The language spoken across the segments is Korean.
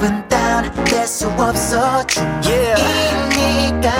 and down 뗄수 없어 중이니까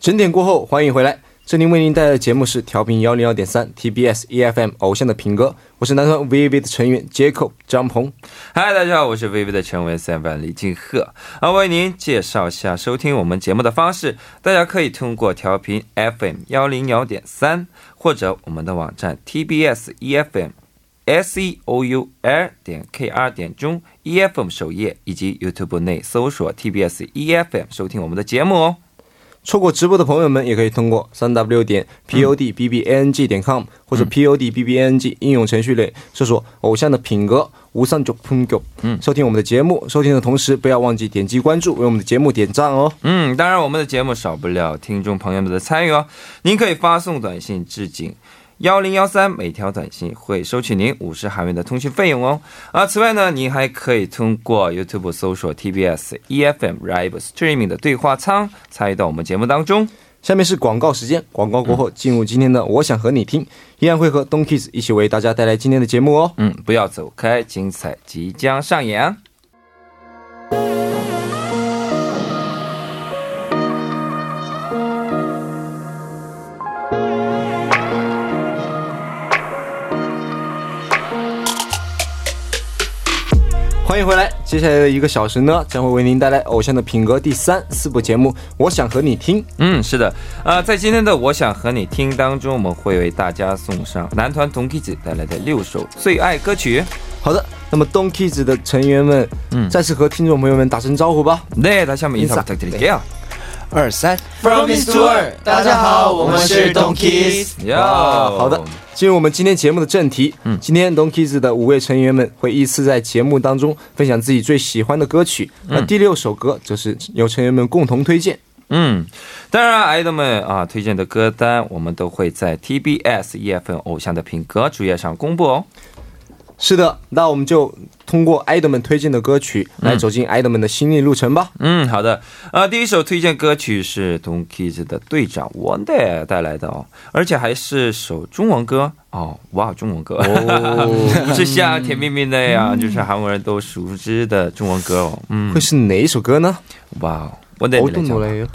整点过后，欢迎回来。 这里为您带来的节目是调频幺零幺点三 TBS EFM 偶像的品格，我是男团 VV 的成员 Jacob 张鹏。嗨，大家好，我是 VV 的成员三班李金鹤。啊，为您介绍一下收听我们节目的方式，大家可以通过调频 FM 幺零幺点三，或者我们的网站 TBS EFM S E O U L 点 K R 点中 EFM 首页，以及 YouTube 内搜索 TBS EFM 收听我们的节目哦。错过直播的朋友们，也可以通过三 w 点 p o d b b a n g 点 com 或者 p o d b b a n g 应用程序内搜索“偶像的品格”无上九 pungo，嗯，收听我们的节目。收听的同时，不要忘记点击关注，为我们的节目点赞哦。嗯，当然，我们的节目少不了听众朋友们的参与哦。您可以发送短信致敬。幺零幺三每条短信会收取您五十韩元的通讯费用哦。啊，此外呢，您还可以通过 YouTube 搜索 TBS EFM Live Streaming 的对话仓参与到我们节目当中。下面是广告时间，广告过后进入今天的我想和你听，依然会和东 Kiss 一起为大家带来今天的节目哦。嗯，不要走开，精彩即将上演。欢迎回来，接下来的一个小时呢，将会为您带来《偶像的品格》第三、四部节目。我想和你听，嗯，是的，呃，在今天的《我想和你听》当中，我们会为大家送上男团 Don Kids 带来的六首最爱歌曲。好的，那么 Don Kids 的成员们，嗯，再次和听众朋友们打声招呼吧。 네, 다시 한번 인사 부탁드릴게요. 二三，Promise Tour，大家好，我们是 Donkeys。呀,好的，进入我们今天节目的正题。嗯，今天 Donkeys 的五位成员们会依次在节目当中分享自己最喜欢的歌曲。那第六首歌则是由成员们共同推荐。嗯，当然，爱豆们啊推荐的歌单，我们都会在 TBS EFN 偶像的品格主页上公布哦。是的，那我们就通过爱豆们推荐的歌曲来走进爱豆们的心理路程吧。嗯，好的。呃，第一首推荐歌曲是 Don Kids 的队长 Day 带来的哦，而且还是首中文歌哦，哇，中文歌，不是像甜蜜蜜那样，就是韩国人都熟知的中文歌哦。嗯会，是哪一首歌呢？哇 Day 어떤你来讲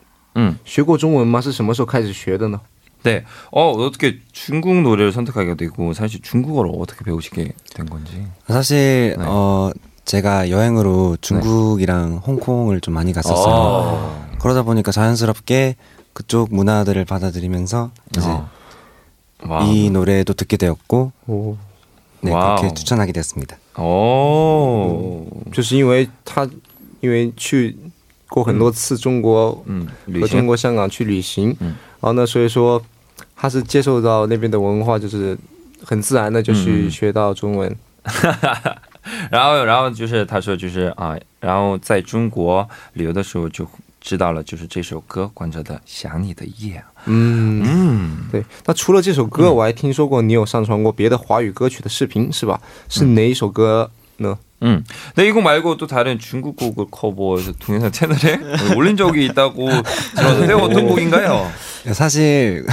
嗯，学过中文吗？是什么时候开始学的呢？ 네. 어, 어떻게 중국 노래를 선택하게 되고 사실 중국어를 어떻게 배우시게 된 건지. 사실 네. 어 제가 여행으로 중국이랑 홍콩을 좀 많이 갔었어요. 어. 그러다 보니까 자연스럽게 그쪽 문화들을 받아들이면서 이제 어. 와. 이 노래도 듣게 되었고 오， 네, 와우. 그렇게 추천하게 됐습니다. 오. 就是因为他因为去 过很多次中国嗯，和中。国香港去旅行，嗯然后呢，所以说他是接受到那边的文化，就是很自然的就去嗯学到中文。然后，然后就是他说就是啊，然后在中国旅游的时候就知道了，就是这首歌关喆的《想你的夜》。嗯，嗯，对。那除了这首歌，我还听说过你有上传过别的华语歌曲的视频，是吧？是哪一首歌呢？ 음. 근데 이곡 말고 또 다른 중국 곡을 커버해서 동영상 채널에 올린 적이 있다고 들었는데 어떤 곡인가요? 사실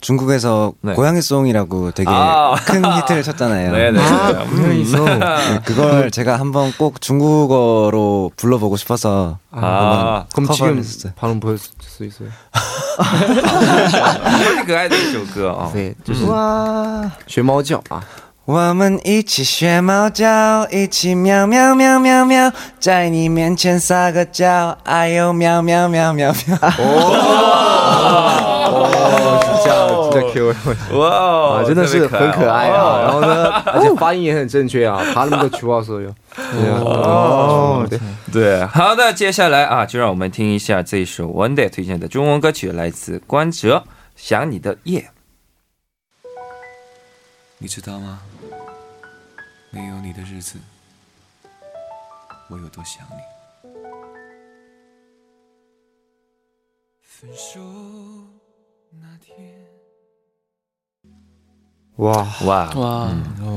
중국에서 네. 고양이송이라고 되게 아. 큰 히트를 쳤잖아요. 네네. 아, 고양이송. 네, 그걸 제가 한번 꼭 중국어로 불러보고 싶어서 아, 그럼 지금 커버를 했어요. 바로 보여줄 수 있어요? 很可爱的一首歌啊。对，就是学猫叫啊。 我们一起学猫叫，一起喵喵喵喵喵，在你面前撒个娇，哎呦喵喵喵喵喵。哦哇哦，真的是很可爱啊！然后呢，而且发音也很正确啊，爬那么多曲啊，所有。哦，对，好的，接下来啊，就让我们听一下这一首 One Day 推荐的中文歌曲，来自关喆《想你的夜》。你知道吗？没有你的日子，我有多想你。分手那天，哇。哇，哇，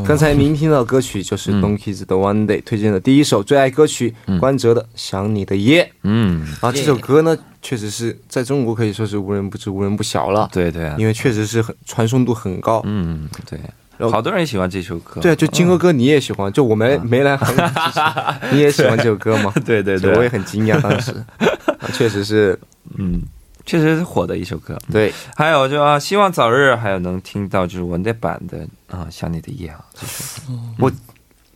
刚才您听到的歌曲就是嗯。Don Kids 的 One Day 推荐的第一首最爱歌曲，关喆的《想你的夜》嗯，啊。这首歌呢，确实是在中国可以说是无人不知、无人不晓了，对对啊，因为确实是很传颂度很高。嗯，对，然后好多人喜欢这首歌。对啊，就金哥哥你也喜欢，就我们没来杭州之前，你也喜欢这首歌吗？对对对，我也很惊讶，当时啊 确实是嗯，确实是火的一首歌。对。还有就啊，希望早日还有能听到就是文代版的啊，《想你的夜》啊，这首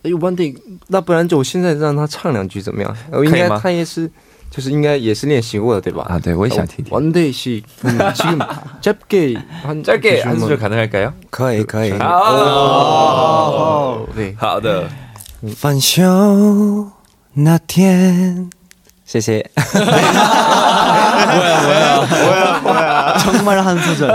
哎呦，One Day，那不然就我现在让他唱两句怎么样？我应该他也是，就是应该也是练习过的，对吧？啊，对我也想听听。 One Day 씨 음, 지금 짧게 한 짧게 두 한 줄만. 소절 가능할까요? 可以可以。 아, 어, 네. 好的，分手那天，谢谢。 정말 한 소절.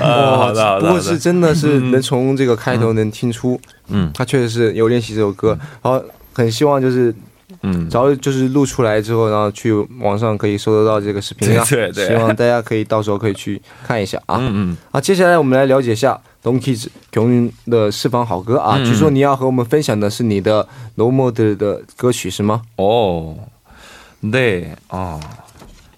啊，好的，好的，不过是真的是能从这个开头能听出，嗯他确实是有练习这首歌，然后很希望就是 嗯，早日就是录出来之后，然后去网上可以搜得到这个视频啊。对对对希望大家可以到时候可以去看一下啊。嗯嗯，啊，接下来我们来了解一下 Don Kids 경윤的私房好歌啊。嗯据说你要和我们分享的是你的 No More 的歌曲是吗？ 어, 네, 아,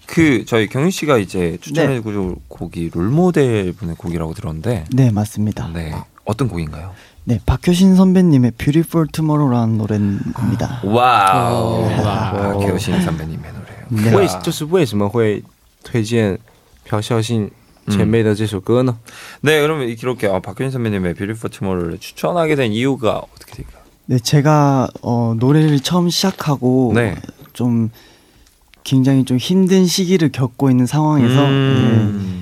그 저희 경윤 씨가 이제 추천해주고 곡이 롤모델 분의 곡이라고 들었는데, 네, 맞습니다. 네, 어떤 곡인가요? 네, 박효신 선배님의 Beautiful Tomorrow라는 노래입니다. 와우, 와. 박효신 선배님의 노래요. 네. 为就是为什么会推荐朴孝信前辈的这首歌呢？ 네, 그러면 이렇게 아, 박효신 선배님의 Beautiful Tomorrow를 추천하게 된 이유가 어떻게 될까요? 네, 제가 어, 노래를 처음 시작하고 네. 좀 굉장히 좀 힘든 시기를 겪고 있는 상황에서 음. 네, 네.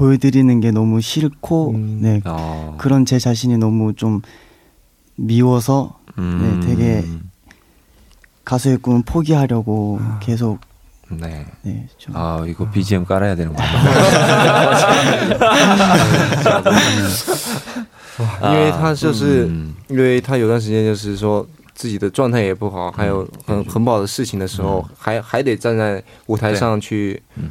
보여드리는 게 너무 싫고, 음. 네, 아, 그런 제 자신이 너무 좀 미워서 음, 네, 되게 가수의 꿈을 포기하려고 계속 네. 네, 좀 아, 이거 BGM 깔아야 되는 거야. 因为他就是、嗯因为他有段时间就是说自己的状态也不好，还有很很不好的事情的时候，还还得站在舞台上去嗯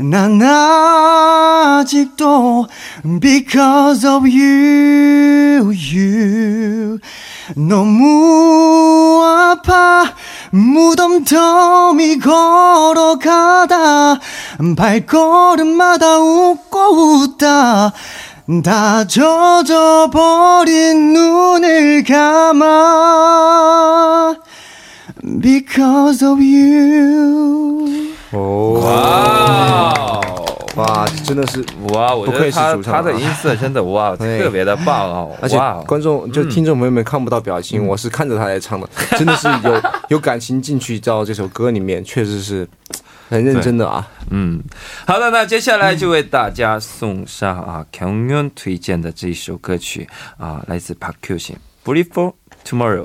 난 아직도 Because of you, you. 너무 아파 무덤덤이 걸어가다. 발걸음마다 웃고 웃다. 다 젖어버린 눈을 감아. Because of you 哦，哇哇，真的是，哇，我觉得他他的音色真的哇，特别的棒哦！而且哇，观众就听众朋友们看不到表情，我是看着他来唱的，真的是有有感情进去到这首歌里面，确实是很认真的啊。嗯，好的，那接下来就为大家送上啊경윤推荐的这一首歌曲啊，来自 Park Q 型《Beautiful Tomorrow》。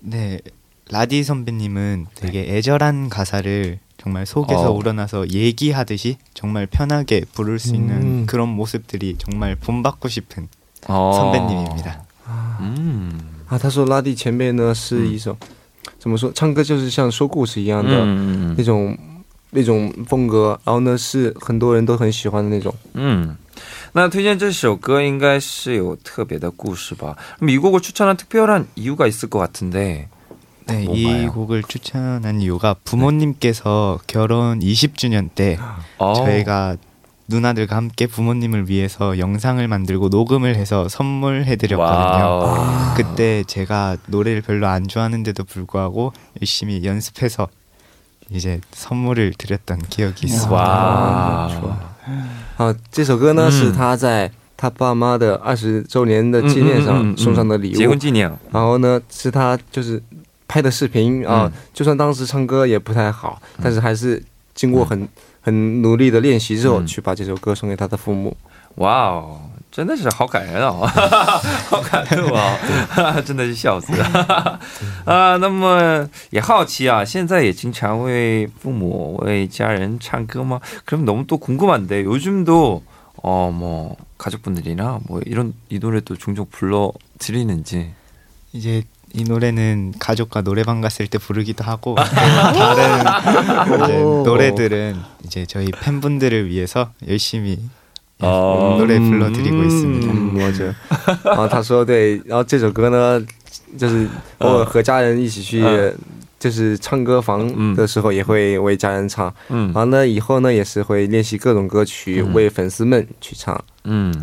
네, 라디 선배님은 되게 애절한 가사를 정말 속에서 어. 우러나서 얘기하듯이 정말 편하게 부를 수 있는 음. 그런 모습들이 정말 본받고 싶은 어, 선배님입니다. 음, 啊，他说拉蒂前辈呢是一首、怎么说，唱歌就是像说故事一样的、 음, 那种那种风格，然后呢是很多人都很喜欢的那种。 음. 那推荐这首歌应该是有特别的故事吧？那么이 곡을 추천한 특별한 이유가 있을 것 같은데. 네, 이 뭔가요? 곡을 추천한 이유가 부모님께서 결혼 20주년 때 어. 저희가 누나들과 함께 부모님을 위해서 영상을 만들고 녹음을 해서 선물해드렸거든요. 와우. 그때 제가 노래를 별로 안 좋아하는데도 불구하고 열심히 연습해서 이제 선물을 드렸던 기억이 있습니다. 와, 啊，这首歌呢、嗯是他在他爸妈的二十周年的纪念上送上的礼物。结婚纪念。然后呢，是他就是拍的视频啊、嗯就算当时唱歌也不太好，但是还是经过很、很努力的练习之后，嗯去把这首歌送给他的父母。哇哦，真的是好感人哦，好感动哦，真的是笑死了啊！那么也好奇啊，现在也经常为父母、为家人唱歌吗？그럼너무또궁금한데요즘도어뭐가족분들이나뭐이런이노래도종종불러드리는지 이제 이 노래는 가족과 노래방 갔을 때 부르기도 하고 또 다른 이제 노래들은 이제 저희 팬분들을 위해서 열심히 예, 어. 노래 불러드리고 있습니다. 嗯，我觉得，然后他说对，然后这首歌呢，就是偶尔和家人一起去，嗯就是唱歌房的时候也会为家人唱，嗯然后呢以后呢也是会练习各种歌曲，嗯为粉丝们去唱。嗯，然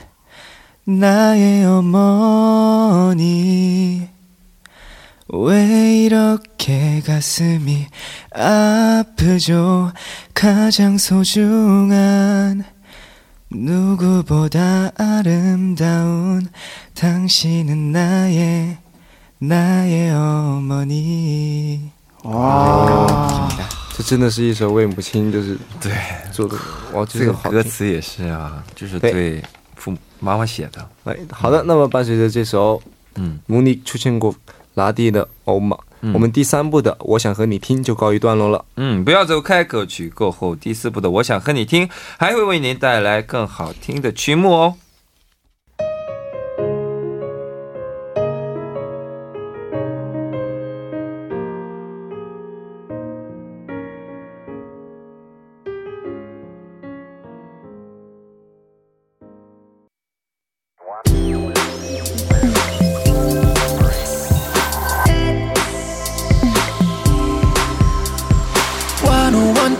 나의 어머니 왜 이렇게 가슴이 아프죠 가장 소중한 누구보다 아름다운 당신은 나의 나의 어머니 这真的是一首为母亲就是对做的，哇，这这个个好听。歌词也是啊，就是对对父母 妈妈写的。哎，好的，那么伴随着这首嗯，母尼出现过拉蒂的《欧玛》，我们第三部的《我想和你听》就告一段落了。嗯，不要走开，歌曲过后第四部的《我想和你听》还会为您带来更好听的曲目哦。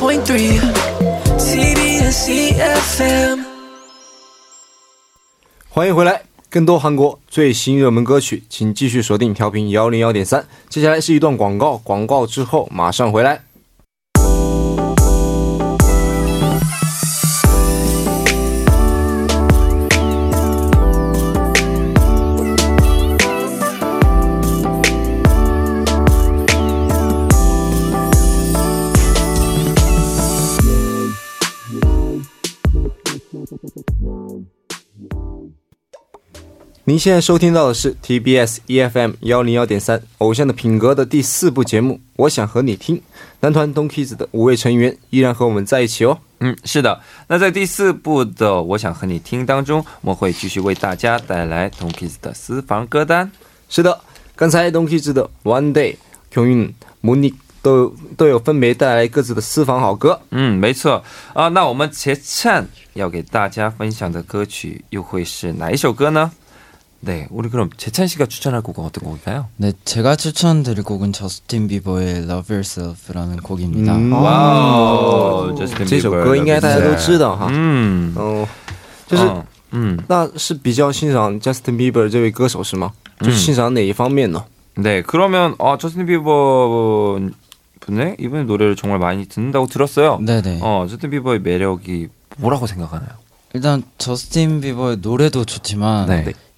101.3 CBS EFM 欢迎回来，更多韩国最新热门歌曲，请继续锁定调频幺零幺点三。接下来是一段广告，广告之后马上回来。您现在收听到的是 TBS EFM 幺零幺点三《偶像的品格》的第四部节目《我想和你听》，男团 Donkeys 的五位成员依然和我们在一起哦。嗯，是的。那在第四部的《我想和你听》当中，我会继续为大家带来 Donkeys 的私房歌单。是的，刚才 Donkeys 的 One Day、Kongun、M、N、D 都都有分别带来各自的私房好歌。嗯，没错。啊，那我们切灿要给大家分享的歌曲又会是哪一首歌呢？ 네, 우리 그럼 재찬 씨가 추천할 곡은 어떤 곡일까요? 네, 제가 추천드릴 곡은 저스틴 비버의 Love Yourself라는 곡입니다. 嗯 와우, 저스틴 这首 비버 歌应该大家都知道哈。嗯，哦，就是、哦嗯，那是比较欣赏 Justin Bieber 这位歌手是吗？就欣赏哪一方面呢？ 네, 그러면 어, 저스틴 비버 분의 이분의 노래를 정말 많이 듣는다고 들었어요. 네네. 어, 저스틴 비버의 매력이 뭐라고 생각하나요? 일단 저스틴 비버의 노래도 좋지만 네.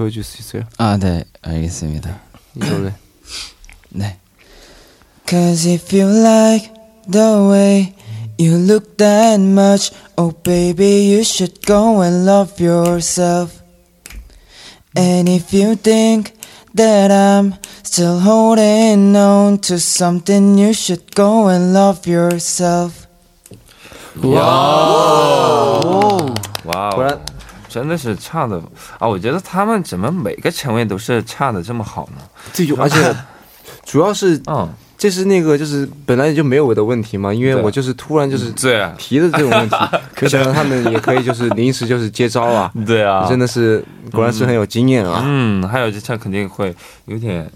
보여줄 수 있어요? 아, 네, 알겠습니다. 이 네. Cause if you like the way you look that much, oh baby, you should go and love yourself. And if you think that I'm still holding on to something, you should go and love yourself. 와우. 와우. 와우. 真的是唱的啊！我觉得他们怎么每个成员都是唱的这么好呢？这就而且 主要是嗯，这是那个就是本来就没有我的问题嘛，因为我就是突然就是提的这种问题，没想到他们也可以就是临时就是接招啊，对啊，真的是果然是很有经验啊。嗯，还有就唱肯定会有点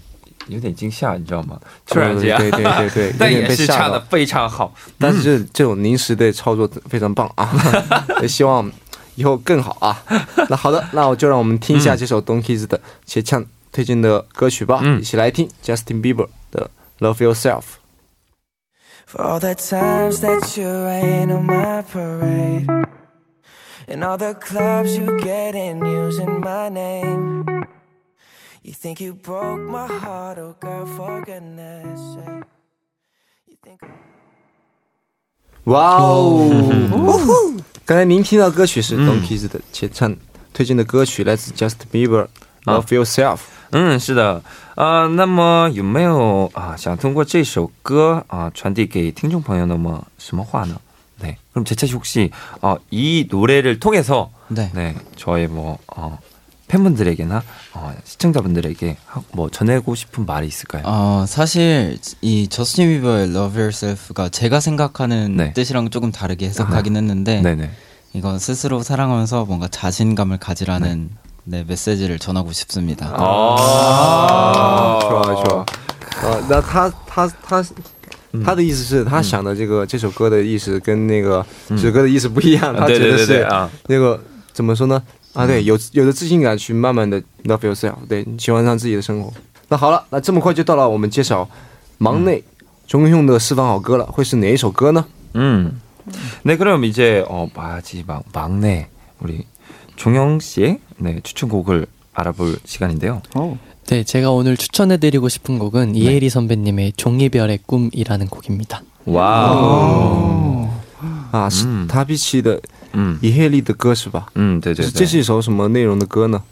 有点惊吓，你知道吗？突然间，对对对对，但也是。唱的非常好。但是这这种临时的操作非常棒啊，也希望以后更好啊。那好的，那我就让我们听一下这首 Donkeys 的切唱推荐的歌曲吧，嗯一起来听 Justin Bieber 的 Love Yourself。For all the times that you rain on my parade And all the clubs you get in using my name You think you broke my heart, oh girl, for goodness sake You think 哇哦！刚才您听到歌曲是 Don Kids 的切唱推荐的歌曲，来自 Justin Bieber Love Yourself。嗯，是的，呃，那么有没有啊想通过这首歌啊传递给听众朋友那么什么话呢？ 네, 그럼 재차 씨 혹시 어, 이 노래를 통해서 네. 네, 저의 뭐 어, 팬분들에게나 어, 시청자분들에게 하- 뭐 전하고 싶은 말이 있을까요? 어, 사실 이 저스틴 비버의 Love Yourself가 제가 생각하는 네. 뜻이랑 조금 다르게 해석하긴 했는데 네네. 이건 스스로 사랑하면서 뭔가 자신감을 가지라는 네, 메시지를 전하고 싶습니다. 아, 是吧？是吧？呃，那他他他他的意思是他想的这个这首歌的意思跟那个这首歌的意思不一样，他对对觉得是对对啊，那个怎么说呢？ 啊，对，有有的自信感去慢慢的 love yourself，对，你喜欢上自己的生活。那好了，那这么快就到了我们介绍忙内钟用的私房好歌了，会是哪一首歌呢？ 음. 네, 그럼 이제 어, 마지막 막내 우리 종영 씨의 네, 추천곡을 알아볼 시간인데요. 네, 제가 오늘 추천해드리고 싶은 곡은 네. 이혜리 선배님의 종이별의 꿈이라는 곡입니다. 와우. 啊，是嗯他比起 的 음. 以黑利的歌是吧？ 음, 네, 네, 这这是 네. 一首什么内容的歌呢？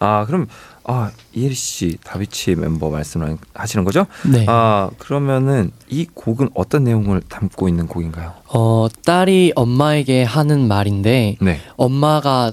아, 그럼 아, 이혜리 씨, 다비치 멤버 말씀을 하시는 거죠? 네. 아, 그러면은 이 곡은 어떤 내용을 담고 있는 곡인가요? 어, 딸이 엄마에게 하는 말인데 네. 엄마가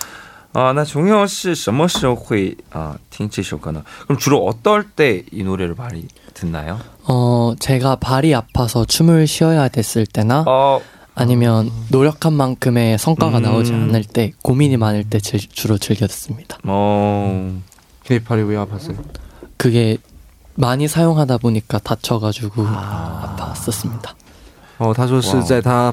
啊，那종영是什么时候会啊听这首歌呢？그럼주로어떨때이노래를많이듣나요？ 어, 제가 발이 아파서 춤을 쉬어야 됐을 때나 어, 아니면 노력한 만큼의 성과가 음. 나오지 않을 때 고민이 많을 때 제- 주로 즐겨 듣습니다. 어, 可以跑里维亚帕森。 그게 많이 사용하다 보니까 다쳐가지고 아팠었습니다. 哦，他说是在他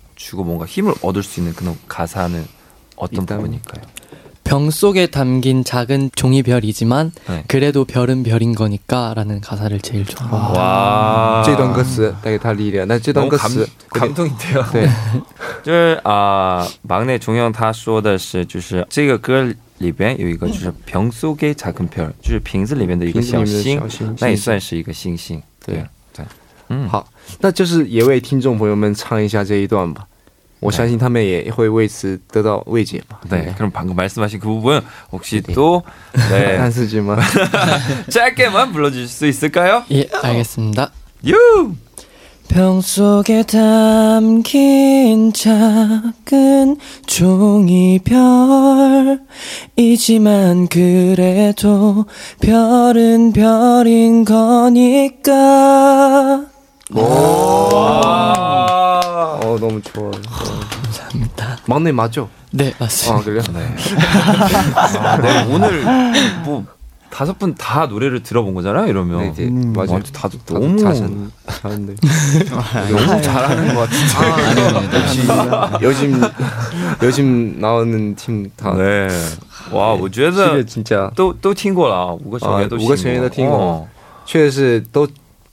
주고 뭔가 힘을 얻을 수 있는 그런 가사는 어떤 일단- 부분일까요? 병 속에 담긴 작은 종이별이지만 네. 그래도 별은 별인 거니까라는 가사를 제일 좋아합니다. 와. 这段歌词带给他力量，那这段 너무 歌 감, 词 감동인데요. 对，就是啊，막내 종영他说的是，就是这个歌里边有一个就是瓶속의작은 별，就是瓶子里面的一个小瓶子里星面的小星，那也星星算是一个星星。对对对，嗯，好，那就是也为听众朋友们唱一下这一段吧。 我相信他们也会为此得到慰藉吧。 네, 그럼 방금 말씀하신 그 부분 혹시 또 네, 看自己吗？ 짧게만 불러주실 수 있을까요? 예, 알겠습니다. 유! 병 속에 담긴 작은 종이별이지만 그래도 별은 별인 거니까 어 너무 좋아. 감사합니다. 막내 맞죠? 네 맞습니다. 아 그래요? 네. 아, 네, 오늘 뭐 다섯 분 다 노래를 들어본 거잖아요, 이러면. 네, 이제 맞아요. 어, 다들 다들 너무 잘하는 잘하는데. 너무 잘하는 것 같은데. 요즘 요즘 나오는 팀 다. 네. 와, 我觉 시리얼 得 진짜 都都听过了啊，五个成员都啊五个成员都听过哦确实是都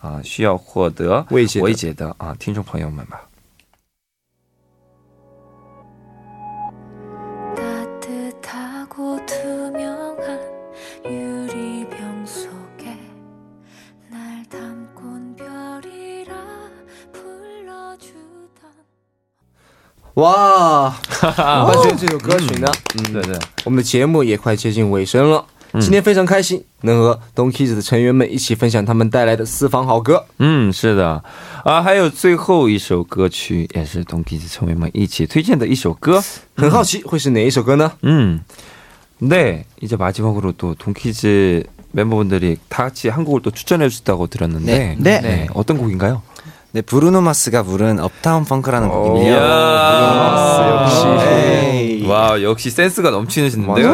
啊，需要获得慰藉慰藉的啊，听众朋友们吧。哇，我哈，关这首歌曲呢，嗯，对对，我们的节目也快接近尾声了，嗯今天非常开心，能和 Don Kids 的成员们一起分享他们带来的私房好歌。嗯，是的啊，还有最后一首歌曲也是东 Kids 成员们一起推荐的一首歌。很好奇会是哪一首歌呢？ 음, 네 이제 마지막으로 또 동키즈 멤버분들이 다 같이 한 곡을 또 추천해 주셨다고 들었는데, 네. 네. 어떤 곡인가요? 네, 브루노 마스가 부른 업타운 펑크라는 오, 곡인데요. 이야, 역시. 네. 와 역시 센스가 넘치시는데요.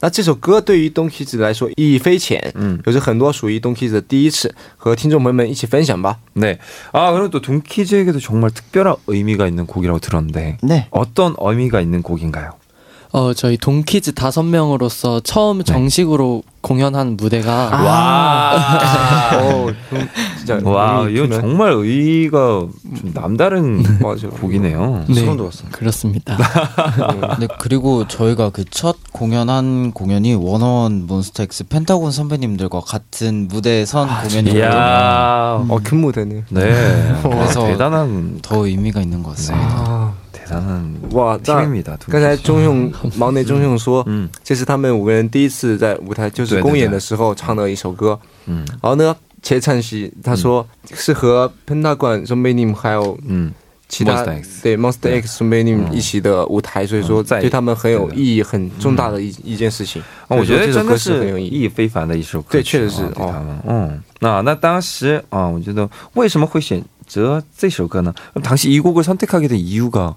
那这首歌对于东 kids 来说意义非浅，嗯，有着很多属于东 kids 的第一次，和听众朋友们一起分享吧。 네. 아 그리고 또 동키즈에게도 정말 특별한 의미가 있는 곡이라고 들었는데 네. 어떤 의미가 있는 곡인가요? 어 저희 동키즈 다섯 명으로서 처음 정식으로 공연한 무대가 와. 어, 진짜 와, 이건. 정말 의의가 좀 남다른 맞아. 곡이네요. 네, 소름 돋았어. 그렇습니다. 네 그리고 저희가 그 첫 공연한 공연이 원어원 몬스타엑스 펜타곤 선배님들과 같은 무대에 선 공연이거든요. 이야. 어, 큰 무대네. 네. 그래서 와, 대단한 더 의미가 있는 것 같습니다. 아, 대단한 哇，那 팀입니다. 刚才钟勇忙内钟勇说，嗯这是他们五个人第一次在舞台就是对对公演的时候唱的一首歌。嗯然后呢，切灿熙他说是和 Pentagon 孙贝宁还有嗯其他 Monster X 对 Monster X 孙贝宁嗯一起的舞台，所以说嗯在对他们很有对的意义、很重大的一一件事情。啊，我觉得所以说这首歌真的是是很有意义。意义非凡的一首歌曲，对确实是啊对他们，嗯，那那当时啊，我觉得为什么会选择这首歌呢？그럼당시이곡을선택하게된이유가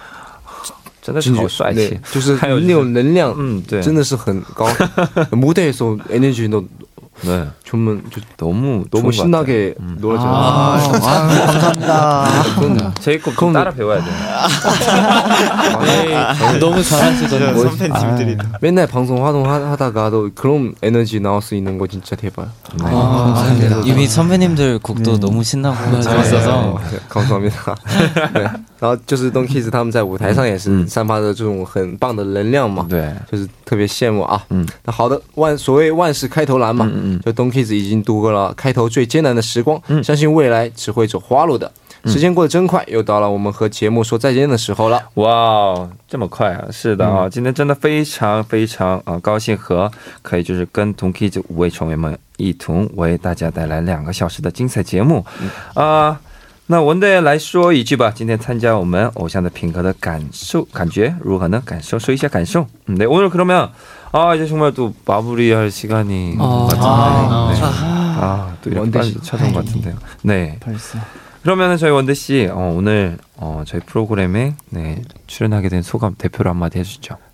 真的是好帅气对，就是还有那种能量，嗯，对，真的是很高。무대에서 에너지도 네 정말 저 너무 너무 좋은 것 신나게 음. 놀았죠. 아, 아, 감사합니다. 같아요. 제이콥 좀 따라 배워야 돼요. 너무 잘하시던데. 뭐, 선배님들이 다. 맨날 방송 활동하다가도 그런 에너지 나올 수 있는 거 진짜 대박. 아, 네. 이미 선배님들 곡도 네. 너무 신나고 맞아요. 재밌어서 对감사합니다 对， 然后就是 Don Kids 他们在舞台上也是嗯散发着这种很棒的能量嘛，对，就是特别羡慕啊。嗯，那好的，万所谓万事开头难嘛，嗯嗯就 Don Kids 已经度过了开头最艰难的时光，嗯相信未来只会走花路的。时间过得真快，又到了我们和节目说再见的时候了。哇，这么快啊！是的啊，今天真的非常非常啊高兴和可以就是跟同 K 这五位成员们一同为大家带来两个小时的精彩节目啊。 那文队来说一句吧，今天参加我们偶像的品格的感受感觉如何呢？感受说一下感受。嗯네오늘그러면아이제정말또마무리할시간이 아, 같은데 아또 이렇게 원대 빨리 씨. 찾아온 것 같은데요. 네. 벌써. 그러면 저희 원대 씨 어, 오늘 어, 저희 프로그램에 네, 출연하게 된 소감 대표로 한마디 해주시죠.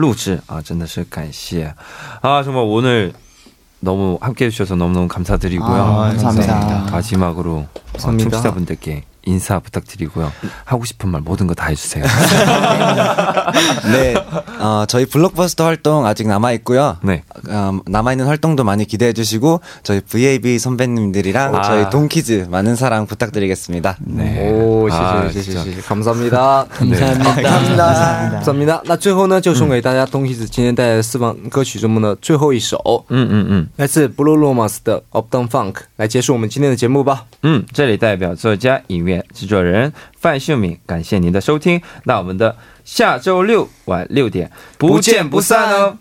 录制啊，真的是感谢啊， 정말 오늘 너무 함께 해주셔서 너무너무 감사드리고요. 아, 감사합니다. 네, 마지막으로 어, 감사합니다. 청취자분들께 인사 부탁드리고요. 하고 싶은 말 모든 거 다 해주세요. 네, 어, 저희 블록버스터 활동 아직 남아 있고요. 네. 어, 남아 있는 활동도 많이 기대해 주시고 저희 VAB 선배님들이랑 아. 저희 동키즈 많은 사랑 부탁드리겠습니다. 네. 哦，谢 아 谢谢谢 진짜 谢谢，감사합니다 감사합니다. 감사합니다那最后呢，就送给大家东西子今天带来的四放歌曲中的最后一首，嗯嗯嗯来自 Blue Lomas 的 Uptown Funk，来结束我们今天的节目吧。嗯，这里代表作家、音 制作人范秀敏感谢您的收听那我们的下周六晚六点不见不散哦